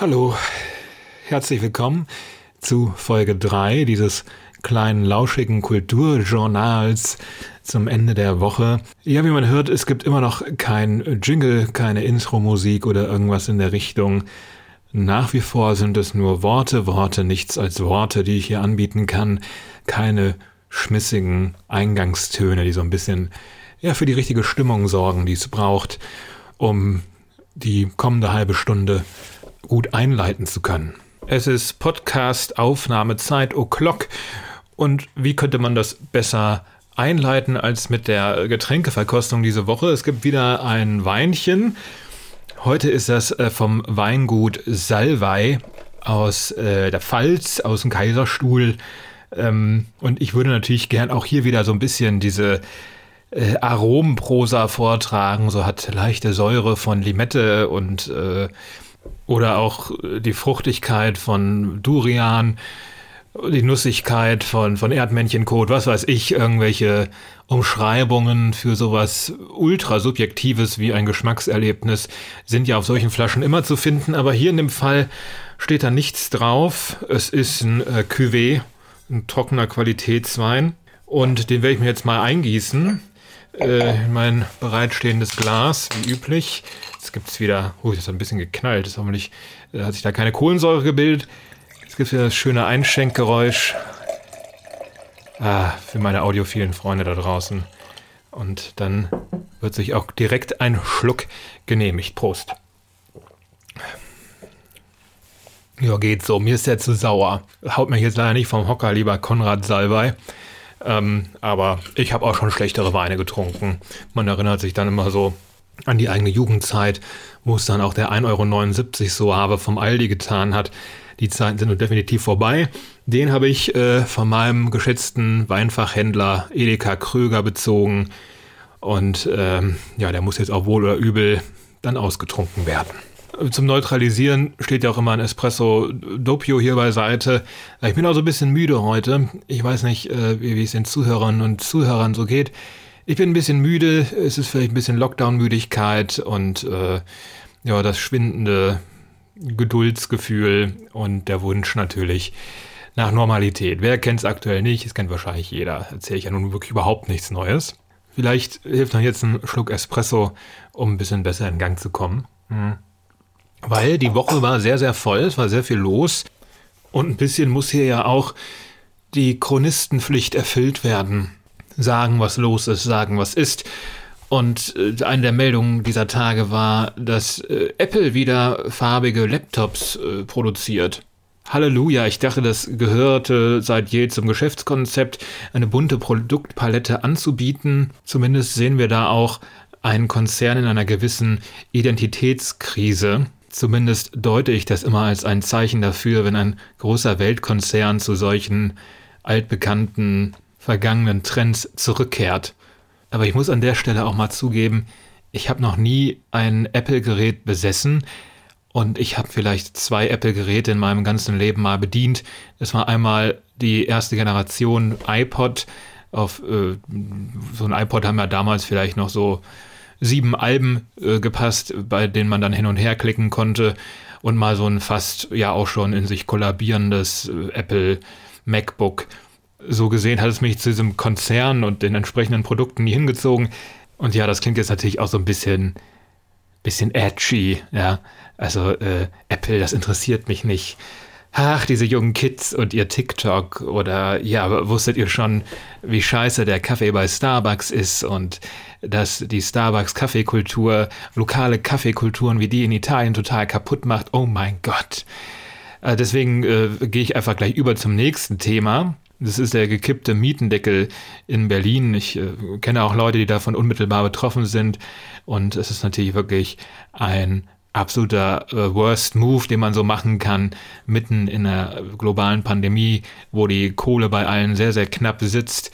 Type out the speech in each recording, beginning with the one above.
Hallo, herzlich willkommen zu Folge 3 dieses kleinen lauschigen Kulturjournals zum Ende der Woche. Ja, wie man hört, es gibt immer noch kein Jingle, keine Intro-Musik oder irgendwas in der Richtung. Nach wie vor sind es nur Worte, Worte, nichts als Worte, die ich hier anbieten kann. Keine schmissigen Eingangstöne, die so ein bisschen ja, für die richtige Stimmung sorgen, die es braucht, um die kommende halbe Stunde gut einleiten zu können. Es ist Podcast-Aufnahmezeit O'Clock und wie könnte man das besser einleiten als mit der Getränkeverkostung diese Woche? Es gibt wieder ein Weinchen. Heute ist das äh, vom Weingut Salvei aus äh, der Pfalz, aus dem Kaiserstuhl. Ähm, und ich würde natürlich gern auch hier wieder so ein bisschen diese äh, Aromenprosa vortragen. So hat leichte Säure von Limette und äh, oder auch die Fruchtigkeit von Durian, die Nussigkeit von, von Erdmännchenkot, was weiß ich, irgendwelche Umschreibungen für sowas ultra subjektives wie ein Geschmackserlebnis sind ja auf solchen Flaschen immer zu finden, aber hier in dem Fall steht da nichts drauf. Es ist ein äh, Cuvée, ein trockener Qualitätswein. Und den werde ich mir jetzt mal eingießen äh, in mein bereitstehendes Glas, wie üblich. Jetzt gibt es wieder, oh, das ist ein bisschen geknallt, das hoffentlich äh, hat sich da keine Kohlensäure gebildet. Jetzt gibt es wieder das schöne Einschenkgeräusch. Ah, für meine audiophilen Freunde da draußen. Und dann wird sich auch direkt ein Schluck genehmigt. Prost. Ja, geht so. Mir ist der zu sauer. Haut mich jetzt leider nicht vom Hocker, lieber Konrad Salbei. Ähm, aber ich habe auch schon schlechtere Weine getrunken. Man erinnert sich dann immer so an die eigene Jugendzeit, wo es dann auch der 1,79 Euro so habe vom Aldi getan hat. Die Zeiten sind nun definitiv vorbei. Den habe ich äh, von meinem geschätzten Weinfachhändler Edeka Kröger bezogen. Und ähm, ja, der muss jetzt auch wohl oder übel dann ausgetrunken werden. Zum Neutralisieren steht ja auch immer ein Espresso Doppio hier beiseite. Ich bin auch so ein bisschen müde heute. Ich weiß nicht, äh, wie es den Zuhörern und Zuhörern so geht. Ich bin ein bisschen müde. Es ist vielleicht ein bisschen Lockdown-Müdigkeit und äh, ja, das schwindende Geduldsgefühl und der Wunsch natürlich nach Normalität. Wer kennt es aktuell nicht? Es kennt wahrscheinlich jeder. Erzähle ich ja nun wirklich überhaupt nichts Neues. Vielleicht hilft noch jetzt ein Schluck Espresso, um ein bisschen besser in Gang zu kommen. Hm. Weil die Woche war sehr, sehr voll, es war sehr viel los. Und ein bisschen muss hier ja auch die Chronistenpflicht erfüllt werden. Sagen, was los ist, sagen, was ist. Und äh, eine der Meldungen dieser Tage war, dass äh, Apple wieder farbige Laptops äh, produziert. Halleluja, ich dachte, das gehörte seit je zum Geschäftskonzept, eine bunte Produktpalette anzubieten. Zumindest sehen wir da auch einen Konzern in einer gewissen Identitätskrise. Zumindest deute ich das immer als ein Zeichen dafür, wenn ein großer Weltkonzern zu solchen altbekannten, vergangenen Trends zurückkehrt. Aber ich muss an der Stelle auch mal zugeben, ich habe noch nie ein Apple-Gerät besessen und ich habe vielleicht zwei Apple-Geräte in meinem ganzen Leben mal bedient. Das war einmal die erste Generation iPod. Auf äh, so ein iPod haben wir damals vielleicht noch so sieben Alben äh, gepasst, bei denen man dann hin und her klicken konnte und mal so ein fast ja auch schon in sich kollabierendes äh, Apple MacBook. So gesehen hat es mich zu diesem Konzern und den entsprechenden Produkten nie hingezogen. Und ja, das klingt jetzt natürlich auch so ein bisschen, bisschen edgy, ja. Also äh, Apple, das interessiert mich nicht ach, diese jungen Kids und ihr TikTok oder ja, wusstet ihr schon, wie scheiße der Kaffee bei Starbucks ist und dass die Starbucks Kaffeekultur, lokale Kaffeekulturen wie die in Italien total kaputt macht. Oh mein Gott. Äh, deswegen äh, gehe ich einfach gleich über zum nächsten Thema. Das ist der gekippte Mietendeckel in Berlin. Ich äh, kenne auch Leute, die davon unmittelbar betroffen sind. Und es ist natürlich wirklich ein absoluter äh, Worst Move, den man so machen kann, mitten in einer globalen Pandemie, wo die Kohle bei allen sehr, sehr knapp sitzt.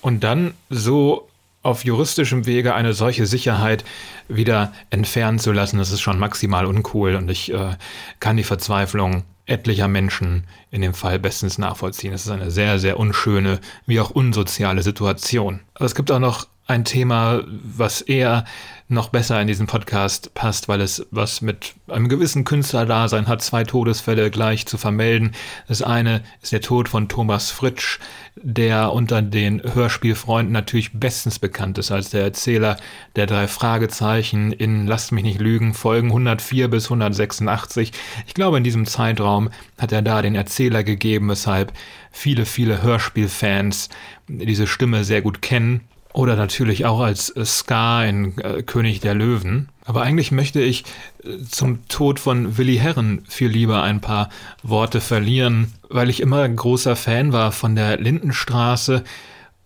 Und dann so auf juristischem Wege eine solche Sicherheit wieder entfernen zu lassen, das ist schon maximal uncool und ich äh, kann die Verzweiflung etlicher Menschen in dem Fall bestens nachvollziehen. Es ist eine sehr, sehr unschöne wie auch unsoziale Situation. Aber es gibt auch noch ein Thema, was eher noch besser in diesen Podcast passt, weil es was mit einem gewissen Künstlerdasein hat, zwei Todesfälle gleich zu vermelden. Das eine ist der Tod von Thomas Fritsch, der unter den Hörspielfreunden natürlich bestens bekannt ist als der Erzähler der drei Fragezeichen in Lasst mich nicht lügen, Folgen 104 bis 186. Ich glaube, in diesem Zeitraum hat er da den Erzähler gegeben, weshalb viele, viele Hörspielfans diese Stimme sehr gut kennen. Oder natürlich auch als Scar in äh, König der Löwen. Aber eigentlich möchte ich äh, zum Tod von Willi Herren viel lieber ein paar Worte verlieren, weil ich immer großer Fan war von der Lindenstraße.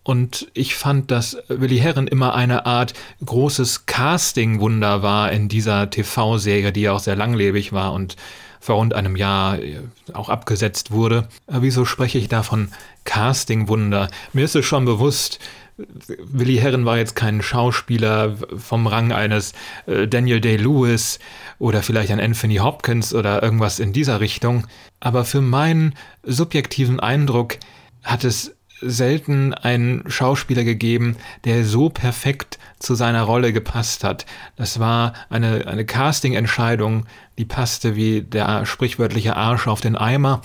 Und ich fand, dass Willi Herren immer eine Art großes Casting-Wunder war in dieser TV-Serie, die ja auch sehr langlebig war und vor rund einem Jahr äh, auch abgesetzt wurde. Aber wieso spreche ich da von Casting-Wunder? Mir ist es schon bewusst, Willi Herren war jetzt kein Schauspieler vom Rang eines äh, Daniel Day-Lewis oder vielleicht ein Anthony Hopkins oder irgendwas in dieser Richtung. Aber für meinen subjektiven Eindruck hat es selten einen Schauspieler gegeben, der so perfekt zu seiner Rolle gepasst hat. Das war eine, eine Casting-Entscheidung, die passte wie der sprichwörtliche Arsch auf den Eimer.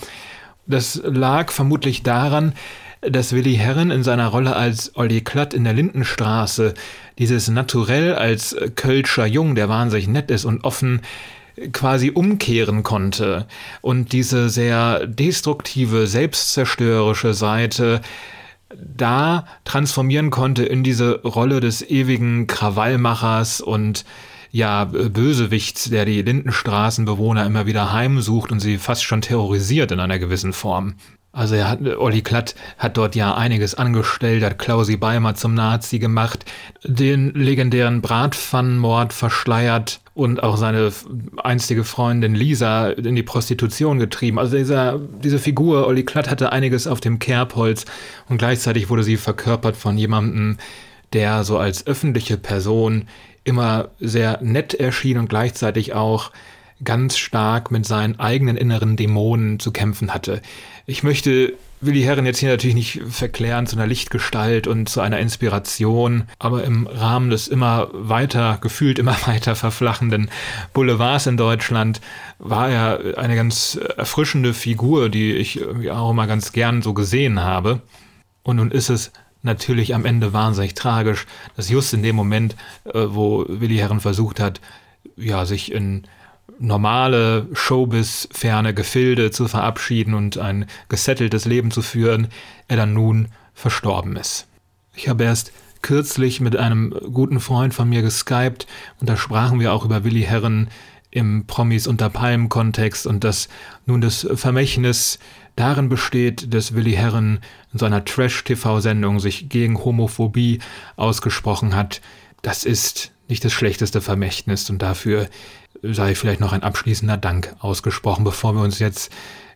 Das lag vermutlich daran, dass Willi Herren in seiner Rolle als Olli Klatt in der Lindenstraße dieses Naturell als Kölscher Jung, der wahnsinnig nett ist und offen, quasi umkehren konnte und diese sehr destruktive, selbstzerstörerische Seite da transformieren konnte in diese Rolle des ewigen Krawallmachers und ja, Bösewichts, der die Lindenstraßenbewohner immer wieder heimsucht und sie fast schon terrorisiert in einer gewissen Form. Also er hat, Olli Klatt hat dort ja einiges angestellt, hat Klausi Beimer zum Nazi gemacht, den legendären Bratpfannenmord verschleiert und auch seine einstige Freundin Lisa in die Prostitution getrieben. Also dieser, diese Figur, Olli Klatt, hatte einiges auf dem Kerbholz und gleichzeitig wurde sie verkörpert von jemandem, der so als öffentliche Person immer sehr nett erschien und gleichzeitig auch ganz stark mit seinen eigenen inneren Dämonen zu kämpfen hatte. Ich möchte Willi Herren jetzt hier natürlich nicht verklären zu einer Lichtgestalt und zu einer Inspiration, aber im Rahmen des immer weiter, gefühlt immer weiter verflachenden Boulevards in Deutschland war er eine ganz erfrischende Figur, die ich auch immer ganz gern so gesehen habe. Und nun ist es natürlich am Ende wahnsinnig tragisch, dass just in dem Moment, äh, wo Willi Herren versucht hat, ja, sich in normale Showbiz-ferne Gefilde zu verabschieden und ein gesetteltes Leben zu führen, er dann nun verstorben ist. Ich habe erst kürzlich mit einem guten Freund von mir geskypt und da sprachen wir auch über Willi Herren im Promis unter Palmen Kontext und dass nun das Vermächtnis darin besteht, dass Willi Herren in seiner Trash-TV-Sendung sich gegen Homophobie ausgesprochen hat. Das ist nicht das schlechteste Vermächtnis und dafür sei vielleicht noch ein abschließender Dank ausgesprochen, bevor wir uns jetzt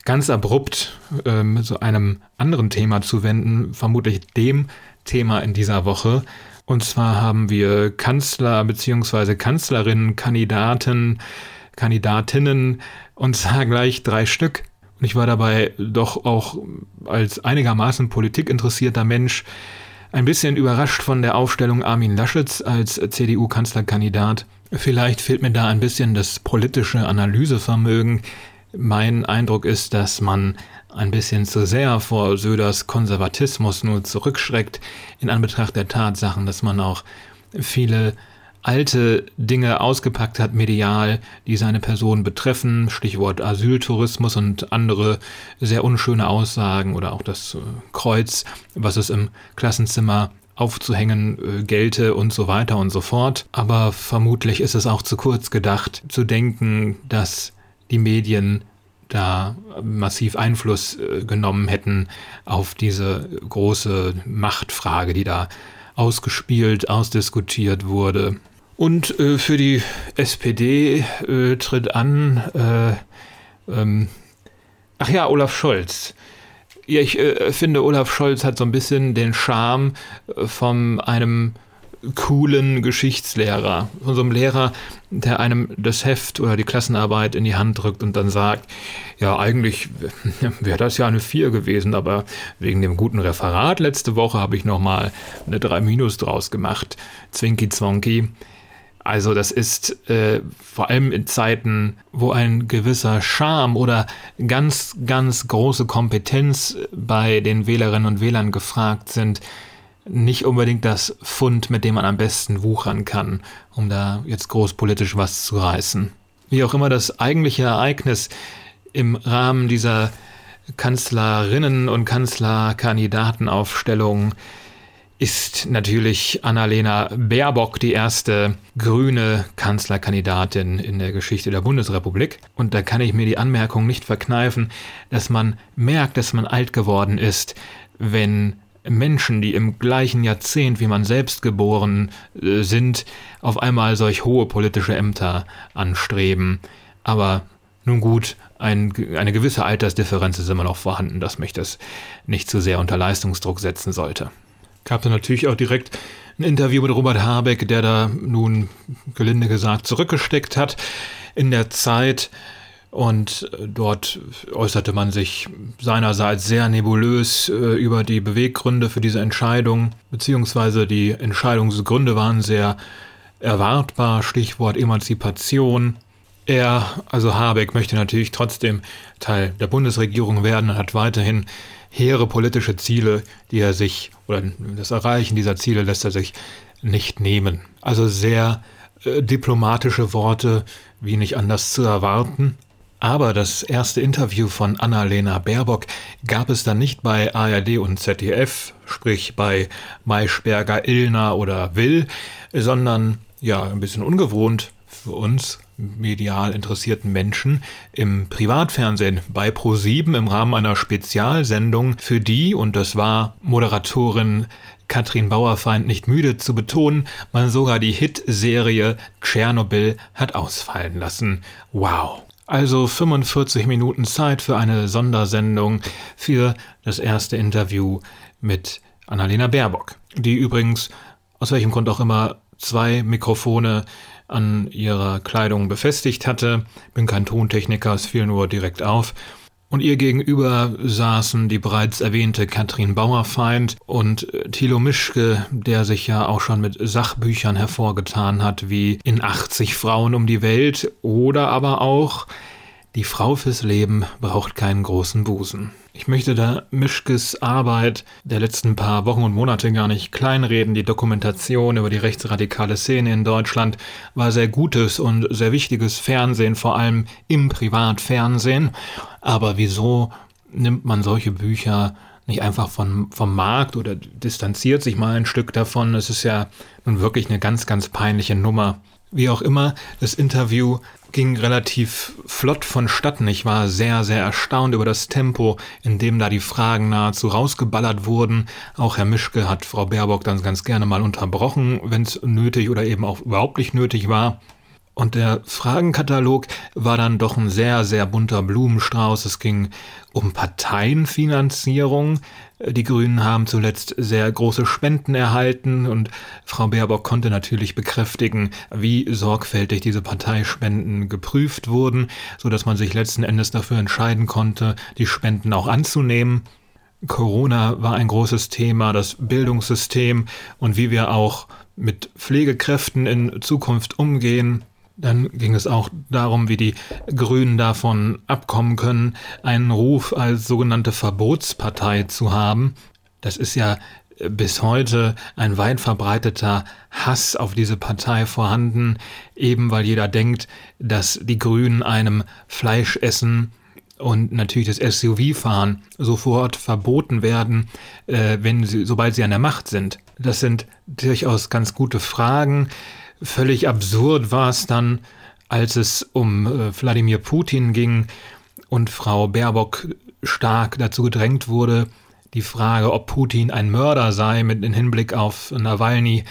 ganz abrupt ähm, so einem anderen Thema zuwenden, vermutlich dem Thema in dieser Woche. Und zwar haben wir Kanzler bzw. Kanzlerinnen, Kandidaten, Kandidatinnen und zwar gleich drei Stück. Und ich war dabei doch auch als einigermaßen politikinteressierter Mensch ein bisschen überrascht von der Aufstellung Armin Laschets als CDU-Kanzlerkandidat. Vielleicht fehlt mir da ein bisschen das politische Analysevermögen. Mein Eindruck ist, dass man ein bisschen zu sehr vor Söders Konservatismus nur zurückschreckt, in Anbetracht der Tatsachen, dass man auch viele alte Dinge ausgepackt hat, medial, die seine Person betreffen, Stichwort Asyltourismus und andere sehr unschöne Aussagen oder auch das äh, Kreuz, was es im Klassenzimmer aufzuhängen äh, gelte und so weiter und so fort. Aber vermutlich ist es auch zu kurz gedacht, zu denken, dass die Medien da massiv Einfluss äh, genommen hätten auf diese große Machtfrage, die da ausgespielt, ausdiskutiert wurde. Und äh, für die SPD äh, tritt an, äh, ähm, ach ja, Olaf Scholz. Ja, ich äh, finde, Olaf Scholz hat so ein bisschen den Charme äh, von einem coolen Geschichtslehrer, von so einem Lehrer, der einem das Heft oder die Klassenarbeit in die Hand drückt und dann sagt, ja, eigentlich wäre das ja eine 4 gewesen, aber wegen dem guten Referat letzte Woche habe ich nochmal eine 3 Minus draus gemacht. Zwinki Zwonki. Also das ist äh, vor allem in Zeiten, wo ein gewisser Charme oder ganz, ganz große Kompetenz bei den Wählerinnen und Wählern gefragt sind, nicht unbedingt das Fund, mit dem man am besten wuchern kann, um da jetzt großpolitisch was zu reißen. Wie auch immer das eigentliche Ereignis im Rahmen dieser Kanzlerinnen und Kanzlerkandidatenaufstellung ist natürlich Annalena Baerbock die erste grüne Kanzlerkandidatin in der Geschichte der Bundesrepublik. Und da kann ich mir die Anmerkung nicht verkneifen, dass man merkt, dass man alt geworden ist, wenn Menschen, die im gleichen Jahrzehnt wie man selbst geboren äh, sind, auf einmal solch hohe politische Ämter anstreben. Aber nun gut, ein, eine gewisse Altersdifferenz ist immer noch vorhanden, dass mich das nicht zu sehr unter Leistungsdruck setzen sollte. Gab dann natürlich auch direkt ein Interview mit Robert Habeck, der da nun gelinde gesagt zurückgesteckt hat in der Zeit, und dort äußerte man sich seinerseits sehr nebulös äh, über die Beweggründe für diese Entscheidung, beziehungsweise die Entscheidungsgründe waren sehr erwartbar, Stichwort Emanzipation. Er, also Habeck, möchte natürlich trotzdem Teil der Bundesregierung werden und hat weiterhin hehre politische Ziele, die er sich, oder das Erreichen dieser Ziele lässt er sich nicht nehmen. Also sehr äh, diplomatische Worte, wie nicht anders zu erwarten. Aber das erste Interview von Annalena Baerbock gab es dann nicht bei ARD und ZDF, sprich bei Maischberger, Illner oder Will, sondern ja, ein bisschen ungewohnt für uns medial interessierten Menschen im Privatfernsehen bei Pro7 im Rahmen einer Spezialsendung, für die, und das war Moderatorin Katrin Bauerfeind nicht müde zu betonen, man sogar die Hitserie Tschernobyl hat ausfallen lassen. Wow. Also 45 Minuten Zeit für eine Sondersendung für das erste Interview mit Annalena Baerbock, die übrigens aus welchem Grund auch immer zwei Mikrofone an ihrer Kleidung befestigt hatte. Bin kein Tontechniker, es fiel nur direkt auf. Und ihr gegenüber saßen die bereits erwähnte Katrin Bauerfeind und äh, Thilo Mischke, der sich ja auch schon mit Sachbüchern hervorgetan hat, wie In 80 Frauen um die Welt oder aber auch Die Frau fürs Leben braucht keinen großen Busen. Ich möchte da Mischkes Arbeit der letzten paar Wochen und Monate gar nicht kleinreden. Die Dokumentation über die rechtsradikale Szene in Deutschland war sehr gutes und sehr wichtiges Fernsehen, vor allem im Privatfernsehen. Aber wieso nimmt man solche Bücher nicht einfach von, vom Markt oder distanziert sich mal ein Stück davon? Es ist ja nun wirklich eine ganz, ganz peinliche Nummer. Wie auch immer, das Interview ging relativ flott vonstatten. Ich war sehr, sehr erstaunt über das Tempo, in dem da die Fragen nahezu rausgeballert wurden. Auch Herr Mischke hat Frau Baerbock dann ganz gerne mal unterbrochen, wenn es nötig oder eben auch überhaupt nicht nötig war. Und der Fragenkatalog war dann doch ein sehr, sehr bunter Blumenstrauß. Es ging um Parteienfinanzierung. Die Grünen haben zuletzt sehr große Spenden erhalten und Frau Baerbock konnte natürlich bekräftigen, wie sorgfältig diese Parteispenden geprüft wurden, so dass man sich letzten Endes dafür entscheiden konnte, die Spenden auch anzunehmen. Corona war ein großes Thema, das Bildungssystem und wie wir auch mit Pflegekräften in Zukunft umgehen. Dann ging es auch darum, wie die Grünen davon abkommen können, einen Ruf als sogenannte Verbotspartei zu haben. Das ist ja bis heute ein weit verbreiteter Hass auf diese Partei vorhanden, eben weil jeder denkt, dass die Grünen einem Fleischessen und natürlich das SUV-Fahren sofort verboten werden, äh, wenn sie, sobald sie an der Macht sind. Das sind durchaus ganz gute Fragen. Völlig absurd war es dann, als es um äh, Wladimir Putin ging und Frau Baerbock stark dazu gedrängt wurde, die Frage, ob Putin ein Mörder sei, mit in Hinblick auf Nawalny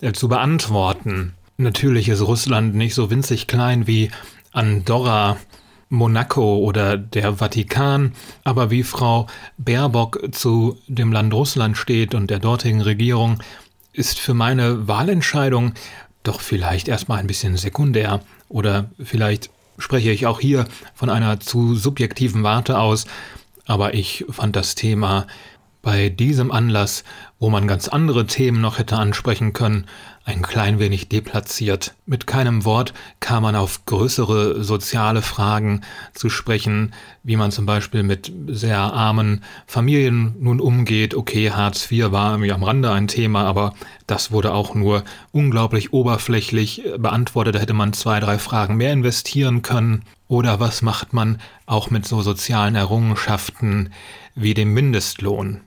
äh, zu beantworten. Natürlich ist Russland nicht so winzig klein wie Andorra, Monaco oder der Vatikan, aber wie Frau Baerbock zu dem Land Russland steht und der dortigen Regierung, ist für meine Wahlentscheidung doch vielleicht erstmal ein bisschen sekundär. Oder vielleicht spreche ich auch hier von einer zu subjektiven Warte aus, aber ich fand das Thema bei diesem Anlass, wo man ganz andere Themen noch hätte ansprechen können, ein klein wenig deplatziert. Mit keinem Wort kam man auf größere soziale Fragen zu sprechen, wie man zum Beispiel mit sehr armen Familien nun umgeht. Okay, Hartz IV war irgendwie am Rande ein Thema, aber das wurde auch nur unglaublich oberflächlich beantwortet. Da hätte man zwei, drei Fragen mehr investieren können. Oder was macht man auch mit so sozialen Errungenschaften wie dem Mindestlohn?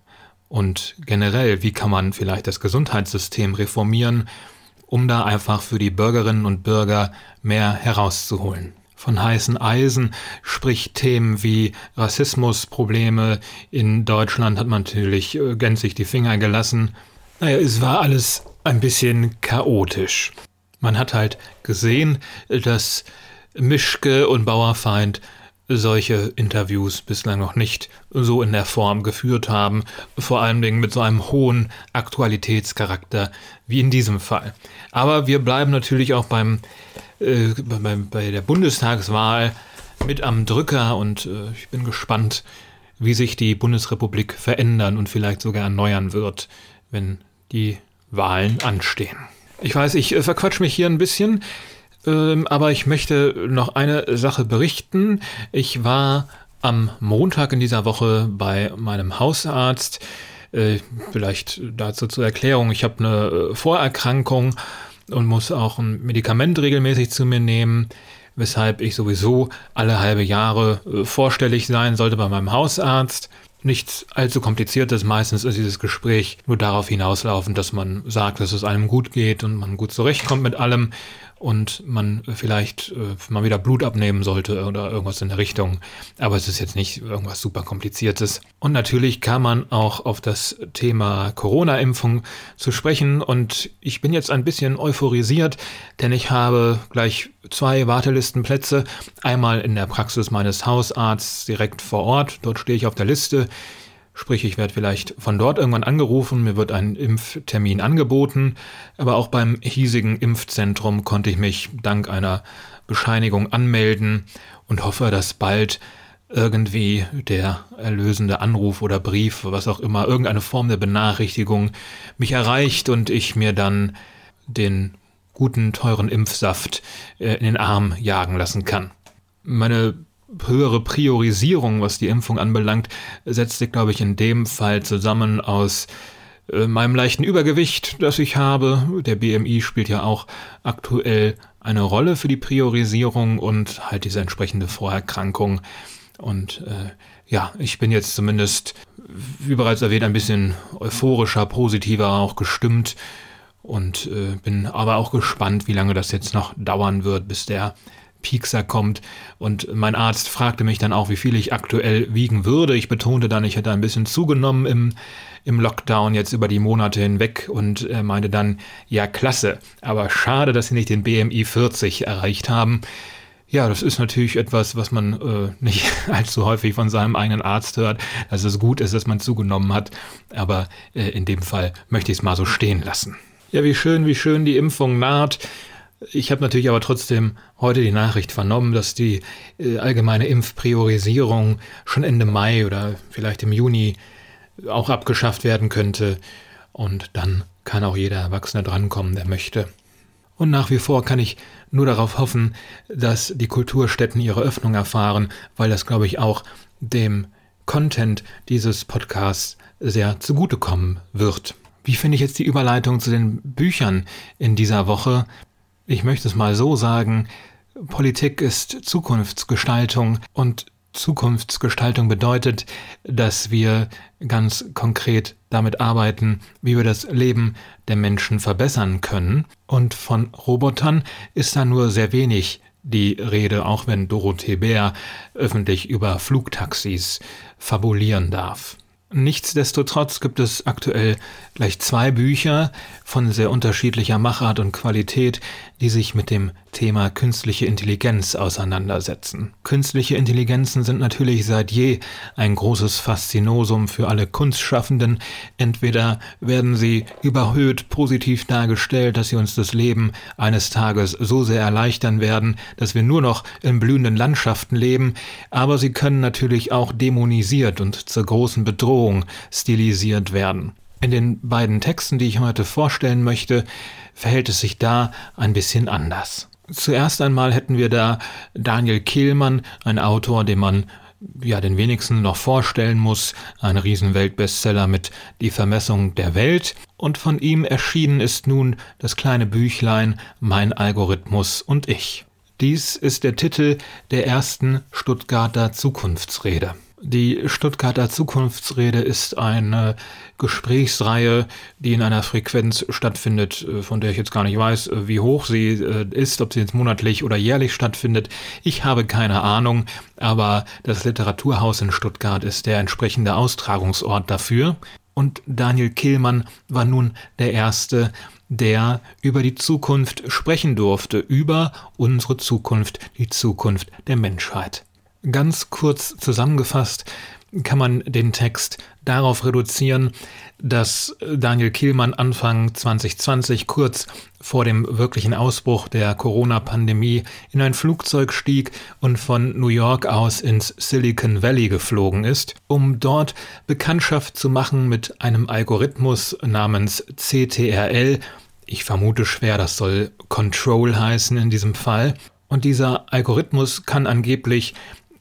Und generell, wie kann man vielleicht das Gesundheitssystem reformieren, um da einfach für die Bürgerinnen und Bürger mehr herauszuholen. Von heißen Eisen, sprich Themen wie Rassismusprobleme in Deutschland hat man natürlich äh, gänzlich die Finger gelassen. Naja, es war alles ein bisschen chaotisch. Man hat halt gesehen, dass Mischke und Bauerfeind solche Interviews bislang noch nicht so in der Form geführt haben, vor allen Dingen mit so einem hohen Aktualitätscharakter wie in diesem Fall. Aber wir bleiben natürlich auch beim, äh, bei, bei, der Bundestagswahl mit am Drücker und äh, ich bin gespannt, wie sich die Bundesrepublik verändern und vielleicht sogar erneuern wird, wenn die Wahlen anstehen. Ich weiß, ich äh, verquatsch mich hier ein bisschen. Ähm, aber ich möchte noch eine Sache berichten. Ich war am Montag in dieser Woche bei meinem Hausarzt. Äh, vielleicht dazu zur Erklärung. Ich habe eine äh, Vorerkrankung und muss auch ein Medikament regelmäßig zu mir nehmen, weshalb ich sowieso alle halbe Jahre äh, vorstellig sein sollte bei meinem Hausarzt. Nichts allzu kompliziertes. Meistens ist dieses Gespräch nur darauf hinauslaufen, dass man sagt, dass es einem gut geht und man gut zurechtkommt mit allem und man vielleicht äh, mal wieder Blut abnehmen sollte oder irgendwas in der Richtung. Aber es ist jetzt nicht irgendwas super kompliziertes. Und natürlich kam man auch auf das Thema Corona-Impfung zu sprechen und ich bin jetzt ein bisschen euphorisiert, denn ich habe gleich zwei Wartelistenplätze. Einmal in der Praxis meines Hausarztes direkt vor Ort. Dort stehe ich auf der Liste. Sprich, ich werde vielleicht von dort irgendwann angerufen, mir wird ein Impftermin angeboten, aber auch beim hiesigen Impfzentrum konnte ich mich dank einer Bescheinigung anmelden und hoffe, dass bald irgendwie der erlösende Anruf oder Brief, was auch immer, irgendeine Form der Benachrichtigung mich erreicht und ich mir dann den guten, teuren Impfsaft äh, in den Arm jagen lassen kann. Meine höhere Priorisierung, was die Impfung anbelangt, setzt sich, glaube ich, in dem Fall zusammen aus äh, meinem leichten Übergewicht, das ich habe. Der BMI spielt ja auch aktuell eine Rolle für die Priorisierung und halt diese entsprechende Vorerkrankung. Und äh, ja, ich bin jetzt zumindest, wie bereits erwähnt, ein bisschen euphorischer, positiver auch gestimmt und äh, bin aber auch gespannt, wie lange das jetzt noch dauern wird, bis der Piekser kommt. Und mein Arzt fragte mich dann auch, wie viel ich aktuell wiegen würde. Ich betonte dann, ich hätte ein bisschen zugenommen im, im Lockdown jetzt über die Monate hinweg und er meinte dann, ja, klasse, aber schade, dass Sie nicht den BMI 40 erreicht haben. Ja, das ist natürlich etwas, was man äh, nicht allzu häufig von seinem eigenen Arzt hört, dass es gut ist, dass man zugenommen hat. Aber äh, in dem Fall möchte ich es mal so stehen lassen. Ja, wie schön, wie schön die Impfung naht. Ich habe natürlich aber trotzdem heute die Nachricht vernommen, dass die äh, allgemeine Impfpriorisierung schon Ende Mai oder vielleicht im Juni auch abgeschafft werden könnte. Und dann kann auch jeder Erwachsene drankommen, der möchte. Und nach wie vor kann ich nur darauf hoffen, dass die Kulturstätten ihre Öffnung erfahren, weil das, glaube ich, auch dem Content dieses Podcasts sehr zugutekommen wird. Wie finde ich jetzt die Überleitung zu den Büchern in dieser Woche? Ich möchte es mal so sagen, Politik ist Zukunftsgestaltung und Zukunftsgestaltung bedeutet, dass wir ganz konkret damit arbeiten, wie wir das Leben der Menschen verbessern können. Und von Robotern ist da nur sehr wenig die Rede, auch wenn Dorothee Bär öffentlich über Flugtaxis fabulieren darf. Nichtsdestotrotz gibt es aktuell gleich zwei Bücher von sehr unterschiedlicher Machart und Qualität, die sich mit dem Thema künstliche Intelligenz auseinandersetzen. Künstliche Intelligenzen sind natürlich seit je ein großes Faszinosum für alle Kunstschaffenden. Entweder werden sie überhöht positiv dargestellt, dass sie uns das Leben eines Tages so sehr erleichtern werden, dass wir nur noch in blühenden Landschaften leben, aber sie können natürlich auch dämonisiert und zur großen Bedrohung stilisiert werden. In den beiden Texten, die ich heute vorstellen möchte, verhält es sich da ein bisschen anders. Zuerst einmal hätten wir da Daniel Kehlmann, ein Autor, den man ja den wenigsten noch vorstellen muss, ein Riesenweltbestseller mit Die Vermessung der Welt. Und von ihm erschienen ist nun das kleine Büchlein Mein Algorithmus und ich. Dies ist der Titel der ersten Stuttgarter Zukunftsrede. Die Stuttgarter Zukunftsrede ist eine Gesprächsreihe, die in einer Frequenz stattfindet, äh, von der ich jetzt gar nicht weiß, äh, wie hoch sie äh, ist, ob sie jetzt monatlich oder jährlich stattfindet. Ich habe keine Ahnung, aber das Literaturhaus in Stuttgart ist der entsprechende Austragungsort dafür. Und Daniel Kehlmann war nun der Erste, der über die Zukunft sprechen durfte, über unsere Zukunft, die Zukunft der Menschheit. Ganz kurz zusammengefasst kann man den Text darauf reduzieren, dass Daniel Kielmann Anfang 2020, kurz vor dem wirklichen Ausbruch der Corona-Pandemie, in ein Flugzeug stieg und von New York aus ins Silicon Valley geflogen ist, um dort Bekanntschaft zu machen mit einem Algorithmus namens CTRL. Ich vermute schwer, das soll Control heißen in diesem Fall. Und dieser Algorithmus kann angeblich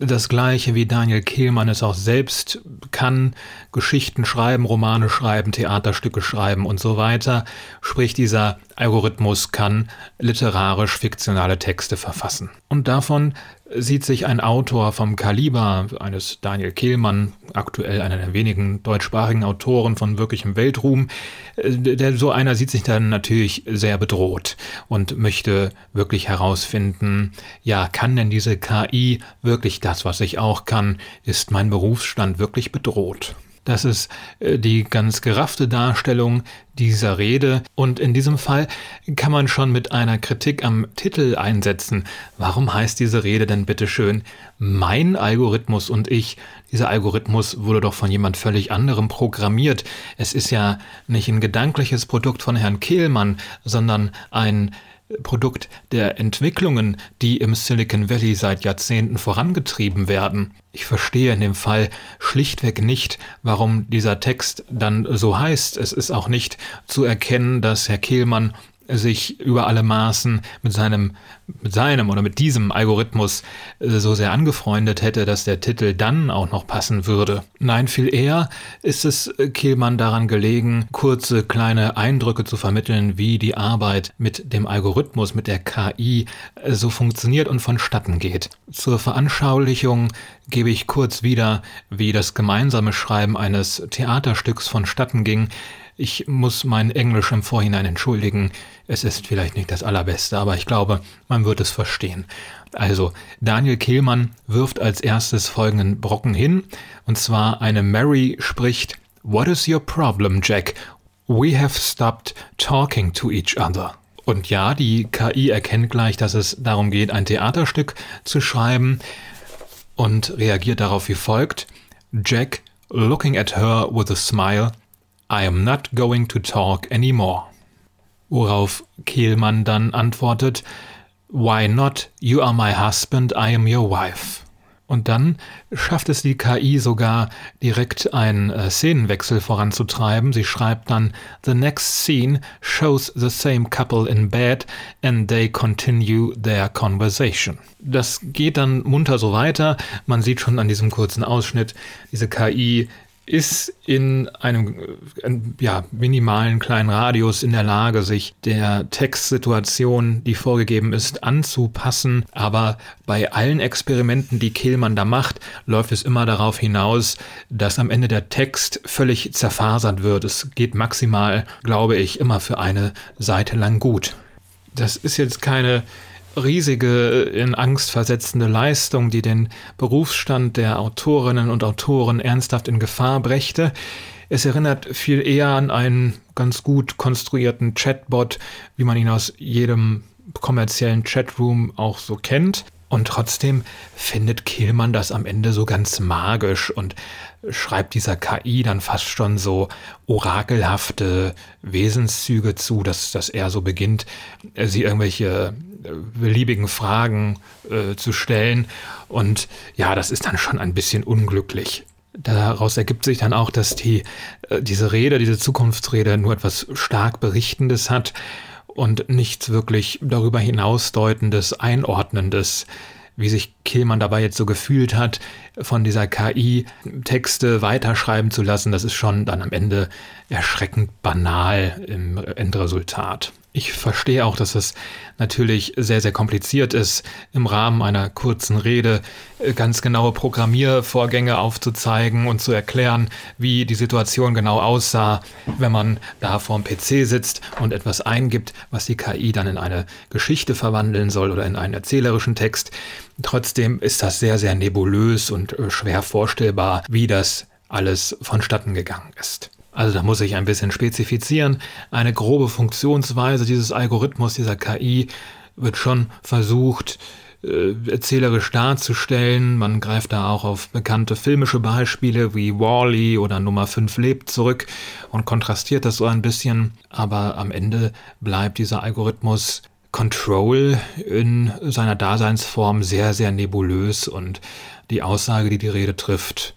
das gleiche wie Daniel Kehlmann es auch selbst kann, Geschichten schreiben, Romane schreiben, Theaterstücke schreiben und so weiter. Sprich, dieser Algorithmus kann literarisch fiktionale Texte verfassen. Und davon sieht sich ein Autor vom Kaliber eines Daniel Kehlmann, aktuell einer der wenigen deutschsprachigen Autoren von wirklichem Weltruhm, äh, der so einer sieht sich dann natürlich sehr bedroht und möchte wirklich herausfinden, ja, kann denn diese KI wirklich das, was ich auch kann? Ist mein Berufsstand wirklich bedroht? Das ist äh, die ganz geraffte Darstellung dieser Rede. Und in diesem Fall kann man schon mit einer Kritik am Titel einsetzen. Warum heißt diese Rede denn bitteschön Mein Algorithmus und ich? Dieser Algorithmus wurde doch von jemand völlig anderem programmiert. Es ist ja nicht ein gedankliches Produkt von Herrn Kehlmann, sondern ein Produkt der Entwicklungen, die im Silicon Valley seit Jahrzehnten vorangetrieben werden. Ich verstehe in dem Fall schlichtweg nicht, warum dieser Text dann so heißt. Es ist auch nicht zu erkennen, dass Herr Kehlmann sich über alle Maßen mit seinem, mit seinem oder mit diesem Algorithmus äh, so sehr angefreundet hätte, dass der Titel dann auch noch passen würde. Nein, viel eher ist es Kehlmann daran gelegen, kurze kleine Eindrücke zu vermitteln, wie die Arbeit mit dem Algorithmus, mit der KI äh, so funktioniert und vonstatten geht. Zur Veranschaulichung gebe ich kurz wieder, wie das gemeinsame Schreiben eines Theaterstücks vonstatten ging, ich muss mein Englisch im Vorhinein entschuldigen. Es ist vielleicht nicht das allerbeste, aber ich glaube, man wird es verstehen. Also, Daniel Kehlmann wirft als erstes folgenden Brocken hin, und zwar eine Mary spricht What is your problem, Jack? We have stopped talking to each other. Und ja, die KI erkennt gleich, dass es darum geht, ein Theaterstück zu schreiben und reagiert darauf wie folgt. Jack, looking at her with a smile, I am not going to talk anymore. Worauf Kehlmann dann antwortet, Why not? You are my husband, I am your wife. Und dann schafft es die KI sogar direkt einen äh, Szenenwechsel voranzutreiben. Sie schreibt dann The next scene shows the same couple in bed and they continue their conversation. Das geht dann munter so weiter. Man sieht schon an diesem kurzen Ausschnitt, diese KI ist in einem äh, ja, minimalen kleinen Radius in der Lage, sich der Textsituation, die vorgegeben ist, anzupassen. Aber bei allen Experimenten, die Kehlmann da macht, läuft es immer darauf hinaus, dass am Ende der Text völlig zerfasert wird. Es geht maximal, glaube ich, immer für eine Seite lang gut. Das ist jetzt keine riesige, in Angst versetzende Leistung, die den Berufsstand der Autorinnen und Autoren ernsthaft in Gefahr brächte. Es erinnert viel eher an einen ganz gut konstruierten Chatbot, wie man ihn aus jedem kommerziellen Chatroom auch so kennt. Und trotzdem findet Kehlmann das am Ende so ganz magisch und schreibt dieser KI dann fast schon so orakelhafte Wesenszüge zu, dass, dass er so beginnt, sie irgendwelche äh, beliebigen Fragen äh, zu stellen. Und ja, das ist dann schon ein bisschen unglücklich. Daraus ergibt sich dann auch, dass die, äh, diese Rede, diese Zukunftsrede nur etwas stark Berichtendes hat und nichts wirklich darüber hinausdeutendes, einordnendes, wie sich Kehlmann dabei jetzt so gefühlt hat, von dieser KI Texte weiterschreiben zu lassen, das ist schon dann am Ende erschreckend banal im Endresultat. Ich verstehe auch, dass es natürlich sehr, sehr kompliziert ist, im Rahmen einer kurzen Rede äh, ganz genaue Programmiervorgänge aufzuzeigen und zu erklären, wie die Situation genau aussah, wenn man da vorm PC sitzt und etwas eingibt, was die KI dann in eine Geschichte verwandeln soll oder in einen erzählerischen Text. Trotzdem ist das sehr, sehr nebulös und äh, schwer vorstellbar, wie das alles vonstatten gegangen ist. Also da muss ich ein bisschen spezifizieren. Eine grobe Funktionsweise dieses Algorithmus, dieser KI, wird schon versucht, äh, erzählerisch darzustellen. Man greift da auch auf bekannte filmische Beispiele wie Wally -E oder Nummer 5 lebt zurück und kontrastiert das so ein bisschen. Aber am Ende bleibt dieser Algorithmus Control in seiner Daseinsform sehr, sehr nebulös und die Aussage, die die Rede trifft,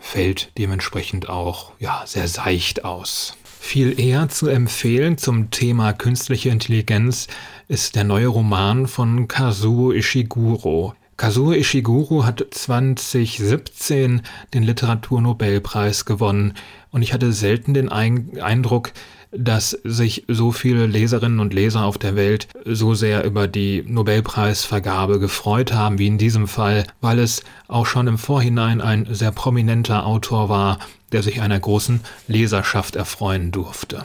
fällt dementsprechend auch ja, sehr seicht aus. Viel eher zu empfehlen zum Thema künstliche Intelligenz ist der neue Roman von Kazuo Ishiguro. Kazuo Ishiguro hat 2017 den Literaturnobelpreis gewonnen und ich hatte selten den Eindruck, dass sich so viele Leserinnen und Leser auf der Welt so sehr über die Nobelpreisvergabe gefreut haben wie in diesem Fall, weil es auch schon im Vorhinein ein sehr prominenter Autor war, der sich einer großen Leserschaft erfreuen durfte.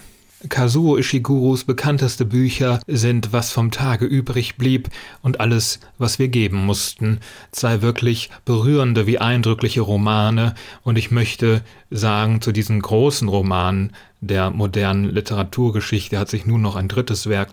Kazuo Ishigurus bekannteste Bücher sind Was vom Tage übrig blieb und Alles, was wir geben mussten, zwei wirklich berührende wie eindrückliche Romane, und ich möchte sagen, zu diesen großen Romanen der modernen Literaturgeschichte hat sich nun noch ein drittes Werk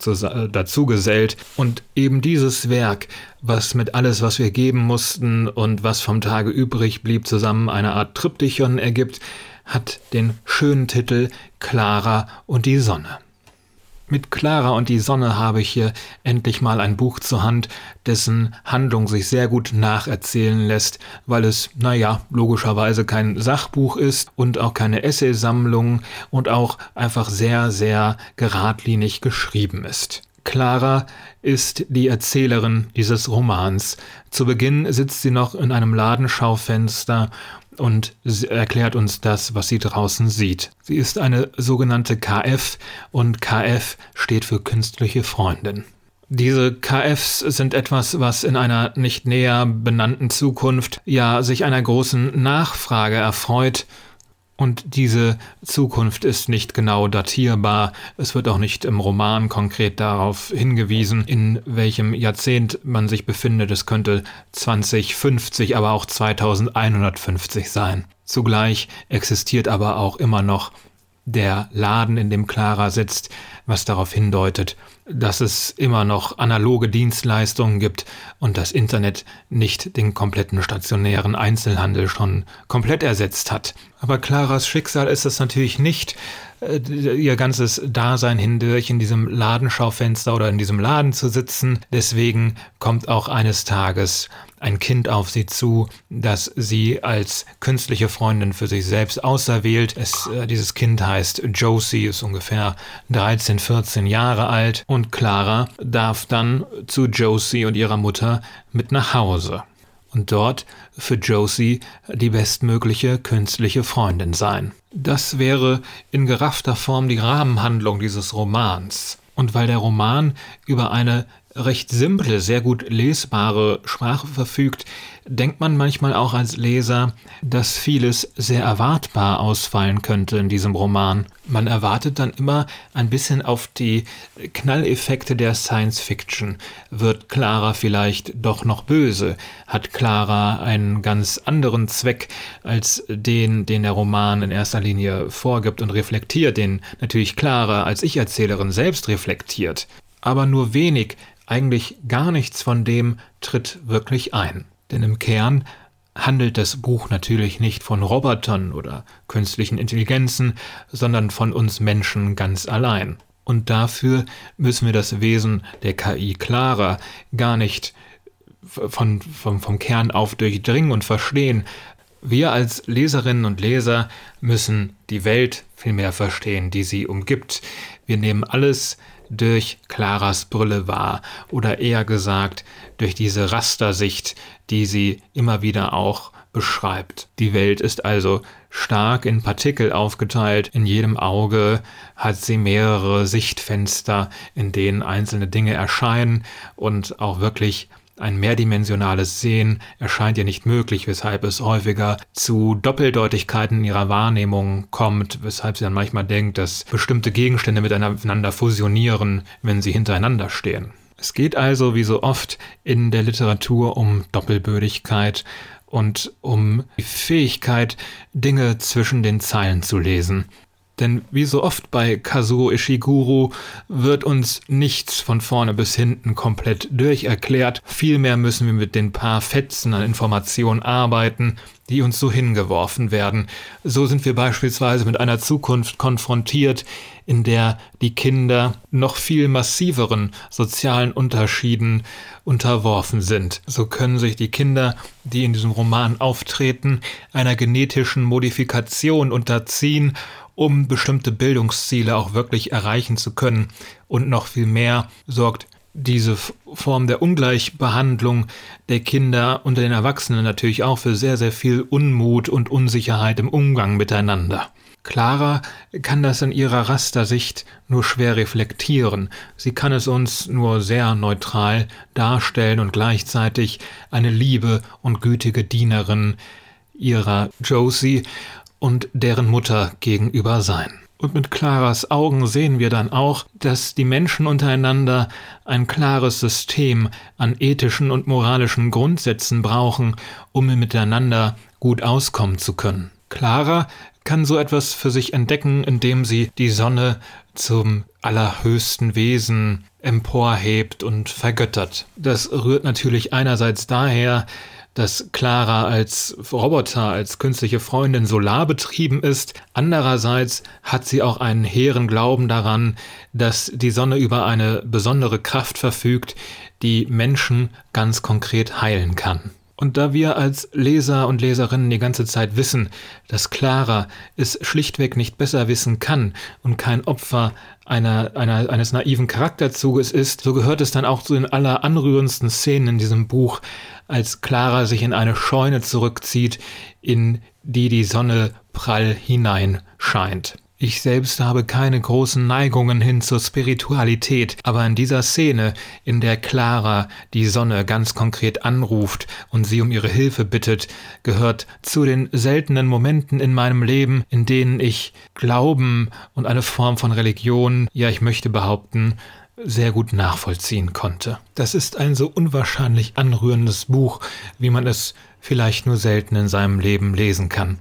dazu gesellt, und eben dieses Werk, was mit alles, was wir geben mussten und was vom Tage übrig blieb, zusammen eine Art Triptychon ergibt, hat den schönen Titel Clara und die Sonne. Mit Clara und die Sonne habe ich hier endlich mal ein Buch zur Hand, dessen Handlung sich sehr gut nacherzählen lässt, weil es, naja, logischerweise kein Sachbuch ist und auch keine Essaysammlung und auch einfach sehr, sehr geradlinig geschrieben ist. Clara ist die Erzählerin dieses Romans. Zu Beginn sitzt sie noch in einem Ladenschaufenster und erklärt uns das, was sie draußen sieht. Sie ist eine sogenannte KF und KF steht für künstliche Freundin. Diese KFs sind etwas, was in einer nicht näher benannten Zukunft ja sich einer großen Nachfrage erfreut und diese Zukunft ist nicht genau datierbar. Es wird auch nicht im Roman konkret darauf hingewiesen, in welchem Jahrzehnt man sich befindet. Es könnte 2050, aber auch 2150 sein. Zugleich existiert aber auch immer noch der Laden, in dem Clara sitzt, was darauf hindeutet, dass es immer noch analoge Dienstleistungen gibt und das Internet nicht den kompletten stationären Einzelhandel schon komplett ersetzt hat. Aber Claras Schicksal ist es natürlich nicht, ihr ganzes Dasein hindurch in diesem Ladenschaufenster oder in diesem Laden zu sitzen. Deswegen kommt auch eines Tages ein Kind auf sie zu, das sie als künstliche Freundin für sich selbst auserwählt. Es, äh, dieses Kind heißt Josie, ist ungefähr 13, 14 Jahre alt und Clara darf dann zu Josie und ihrer Mutter mit nach Hause und dort für Josie die bestmögliche künstliche Freundin sein. Das wäre in geraffter Form die Rahmenhandlung dieses Romans. Und weil der Roman über eine recht simple, sehr gut lesbare Sprache verfügt, denkt man manchmal auch als Leser, dass vieles sehr erwartbar ausfallen könnte in diesem Roman. Man erwartet dann immer ein bisschen auf die Knalleffekte der Science Fiction. Wird Clara vielleicht doch noch böse? Hat Clara einen ganz anderen Zweck als den, den der Roman in erster Linie vorgibt und reflektiert, den natürlich Clara als Ich-Erzählerin selbst reflektiert? Aber nur wenig eigentlich gar nichts von dem tritt wirklich ein. Denn im Kern handelt das Buch natürlich nicht von Robotern oder künstlichen Intelligenzen, sondern von uns Menschen ganz allein. Und dafür müssen wir das Wesen der KI klarer gar nicht von, vom, vom Kern auf durchdringen und verstehen. Wir als Leserinnen und Leser müssen die Welt vielmehr verstehen, die sie umgibt. Wir nehmen alles durch Claras Brille wahr oder eher gesagt durch diese Rastersicht, die sie immer wieder auch beschreibt. Die Welt ist also stark in Partikel aufgeteilt. In jedem Auge hat sie mehrere Sichtfenster, in denen einzelne Dinge erscheinen und auch wirklich ein mehrdimensionales Sehen erscheint ihr nicht möglich, weshalb es häufiger zu Doppeldeutigkeiten in ihrer Wahrnehmung kommt, weshalb sie dann manchmal denkt, dass bestimmte Gegenstände miteinander fusionieren, wenn sie hintereinander stehen. Es geht also, wie so oft in der Literatur, um Doppelbödigkeit und um die Fähigkeit, Dinge zwischen den Zeilen zu lesen. Denn wie so oft bei Kazuo Ishiguro wird uns nichts von vorne bis hinten komplett durcherklärt. Vielmehr müssen wir mit den paar Fetzen an Informationen arbeiten, die uns so hingeworfen werden. So sind wir beispielsweise mit einer Zukunft konfrontiert, in der die Kinder noch viel massiveren sozialen Unterschieden unterworfen sind. So können sich die Kinder, die in diesem Roman auftreten, einer genetischen Modifikation unterziehen um bestimmte Bildungsziele auch wirklich erreichen zu können. Und noch viel mehr sorgt diese Form der Ungleichbehandlung der Kinder unter den Erwachsenen natürlich auch für sehr, sehr viel Unmut und Unsicherheit im Umgang miteinander. Clara kann das in ihrer Rastersicht nur schwer reflektieren. Sie kann es uns nur sehr neutral darstellen und gleichzeitig eine liebe und gütige Dienerin ihrer Josie und deren Mutter gegenüber sein. Und mit Claras Augen sehen wir dann auch, dass die Menschen untereinander ein klares System an ethischen und moralischen Grundsätzen brauchen, um miteinander gut auskommen zu können. Clara kann so etwas für sich entdecken, indem sie die Sonne zum allerhöchsten Wesen emporhebt und vergöttert. Das rührt natürlich einerseits daher, dass Clara als Roboter, als künstliche Freundin solarbetrieben ist. Andererseits hat sie auch einen hehren Glauben daran, dass die Sonne über eine besondere Kraft verfügt, die Menschen ganz konkret heilen kann. Und da wir als Leser und Leserinnen die ganze Zeit wissen, dass Clara es schlichtweg nicht besser wissen kann und kein Opfer einer, einer, eines naiven Charakterzuges ist, so gehört es dann auch zu den alleranrührendsten Szenen in diesem Buch, als Clara sich in eine Scheune zurückzieht, in die die Sonne prall hineinscheint. Ich selbst habe keine großen Neigungen hin zur Spiritualität, aber in dieser Szene, in der Clara die Sonne ganz konkret anruft und sie um ihre Hilfe bittet, gehört zu den seltenen Momenten in meinem Leben, in denen ich Glauben und eine Form von Religion, ja ich möchte behaupten, sehr gut nachvollziehen konnte. Das ist ein so unwahrscheinlich anrührendes Buch, wie man es vielleicht nur selten in seinem Leben lesen kann.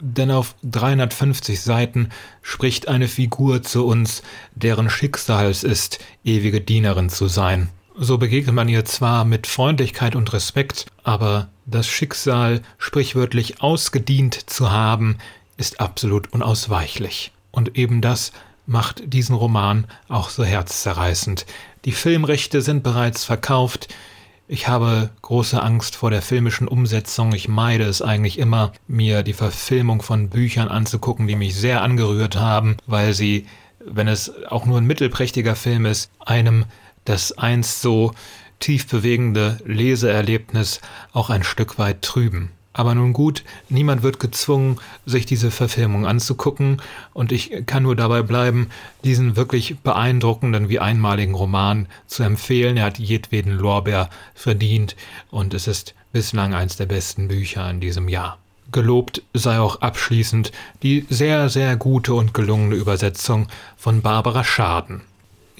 Denn auf 350 Seiten spricht eine Figur zu uns, deren Schicksal es ist, ewige Dienerin zu sein. So begegnet man ihr zwar mit Freundlichkeit und Respekt, aber das Schicksal sprichwörtlich ausgedient zu haben, ist absolut unausweichlich. Und eben das macht diesen Roman auch so herzzerreißend. Die Filmrechte sind bereits verkauft, ich habe große Angst vor der filmischen Umsetzung. Ich meide es eigentlich immer, mir die Verfilmung von Büchern anzugucken, die mich sehr angerührt haben, weil sie, wenn es auch nur ein mittelprächtiger Film ist, einem das einst so tief bewegende Leseerlebnis auch ein Stück weit trüben. Aber nun gut, niemand wird gezwungen, sich diese Verfilmung anzugucken, und ich kann nur dabei bleiben, diesen wirklich beeindruckenden wie einmaligen Roman zu empfehlen. Er hat jedweden Lorbeer verdient, und es ist bislang eins der besten Bücher in diesem Jahr. Gelobt sei auch abschließend die sehr, sehr gute und gelungene Übersetzung von Barbara Schaden.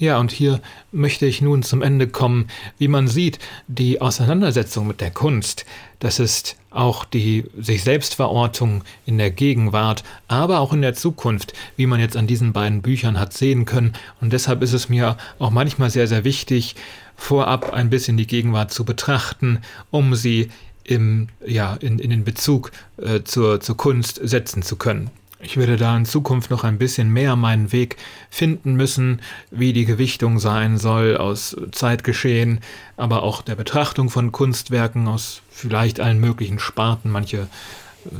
Ja, und hier möchte ich nun zum Ende kommen. Wie man sieht, die Auseinandersetzung mit der Kunst, das ist auch die sich Selbstverortung in der Gegenwart, aber auch in der Zukunft, wie man jetzt an diesen beiden Büchern hat sehen können. Und deshalb ist es mir auch manchmal sehr, sehr wichtig, vorab ein bisschen die Gegenwart zu betrachten, um sie im, ja, in, in den Bezug äh, zur, zur Kunst setzen zu können. Ich werde da in Zukunft noch ein bisschen mehr meinen Weg finden müssen, wie die Gewichtung sein soll aus Zeitgeschehen, aber auch der Betrachtung von Kunstwerken aus vielleicht allen möglichen Sparten. Manche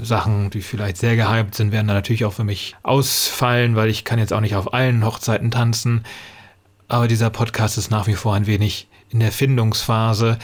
Sachen, die vielleicht sehr gehypt sind, werden da natürlich auch für mich ausfallen, weil ich kann jetzt auch nicht auf allen Hochzeiten tanzen. Aber dieser Podcast ist nach wie vor ein wenig in der Findungsphase,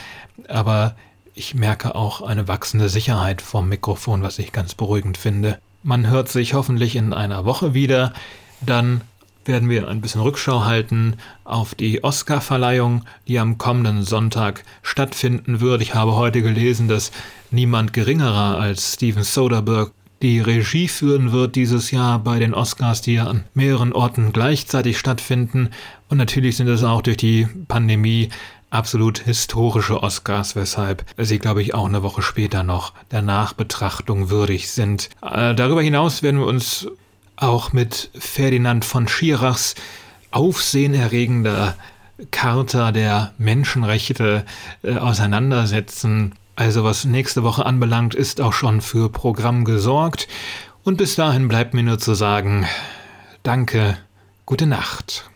aber ich merke auch eine wachsende Sicherheit vom Mikrofon, was ich ganz beruhigend finde. Man hört sich hoffentlich in einer Woche wieder. Dann werden wir ein bisschen Rückschau halten auf die Oscar-Verleihung, die am kommenden Sonntag stattfinden wird. Ich habe heute gelesen, dass niemand geringerer als Steven Soderbergh die Regie führen wird dieses Jahr bei den Oscars, die ja an mehreren Orten gleichzeitig stattfinden. Und natürlich sind es auch durch die Pandemie absolut historische Oscars, weshalb sie, glaube ich, auch eine Woche später noch der Nachbetrachtung würdig sind. Äh, darüber hinaus werden wir uns auch mit Ferdinand von Schirachs aufsehenerregender Charta der Menschenrechte äh, auseinandersetzen. Also was nächste Woche anbelangt, ist auch schon für Programm gesorgt. Und bis dahin bleibt mir nur zu sagen, danke, gute Nacht.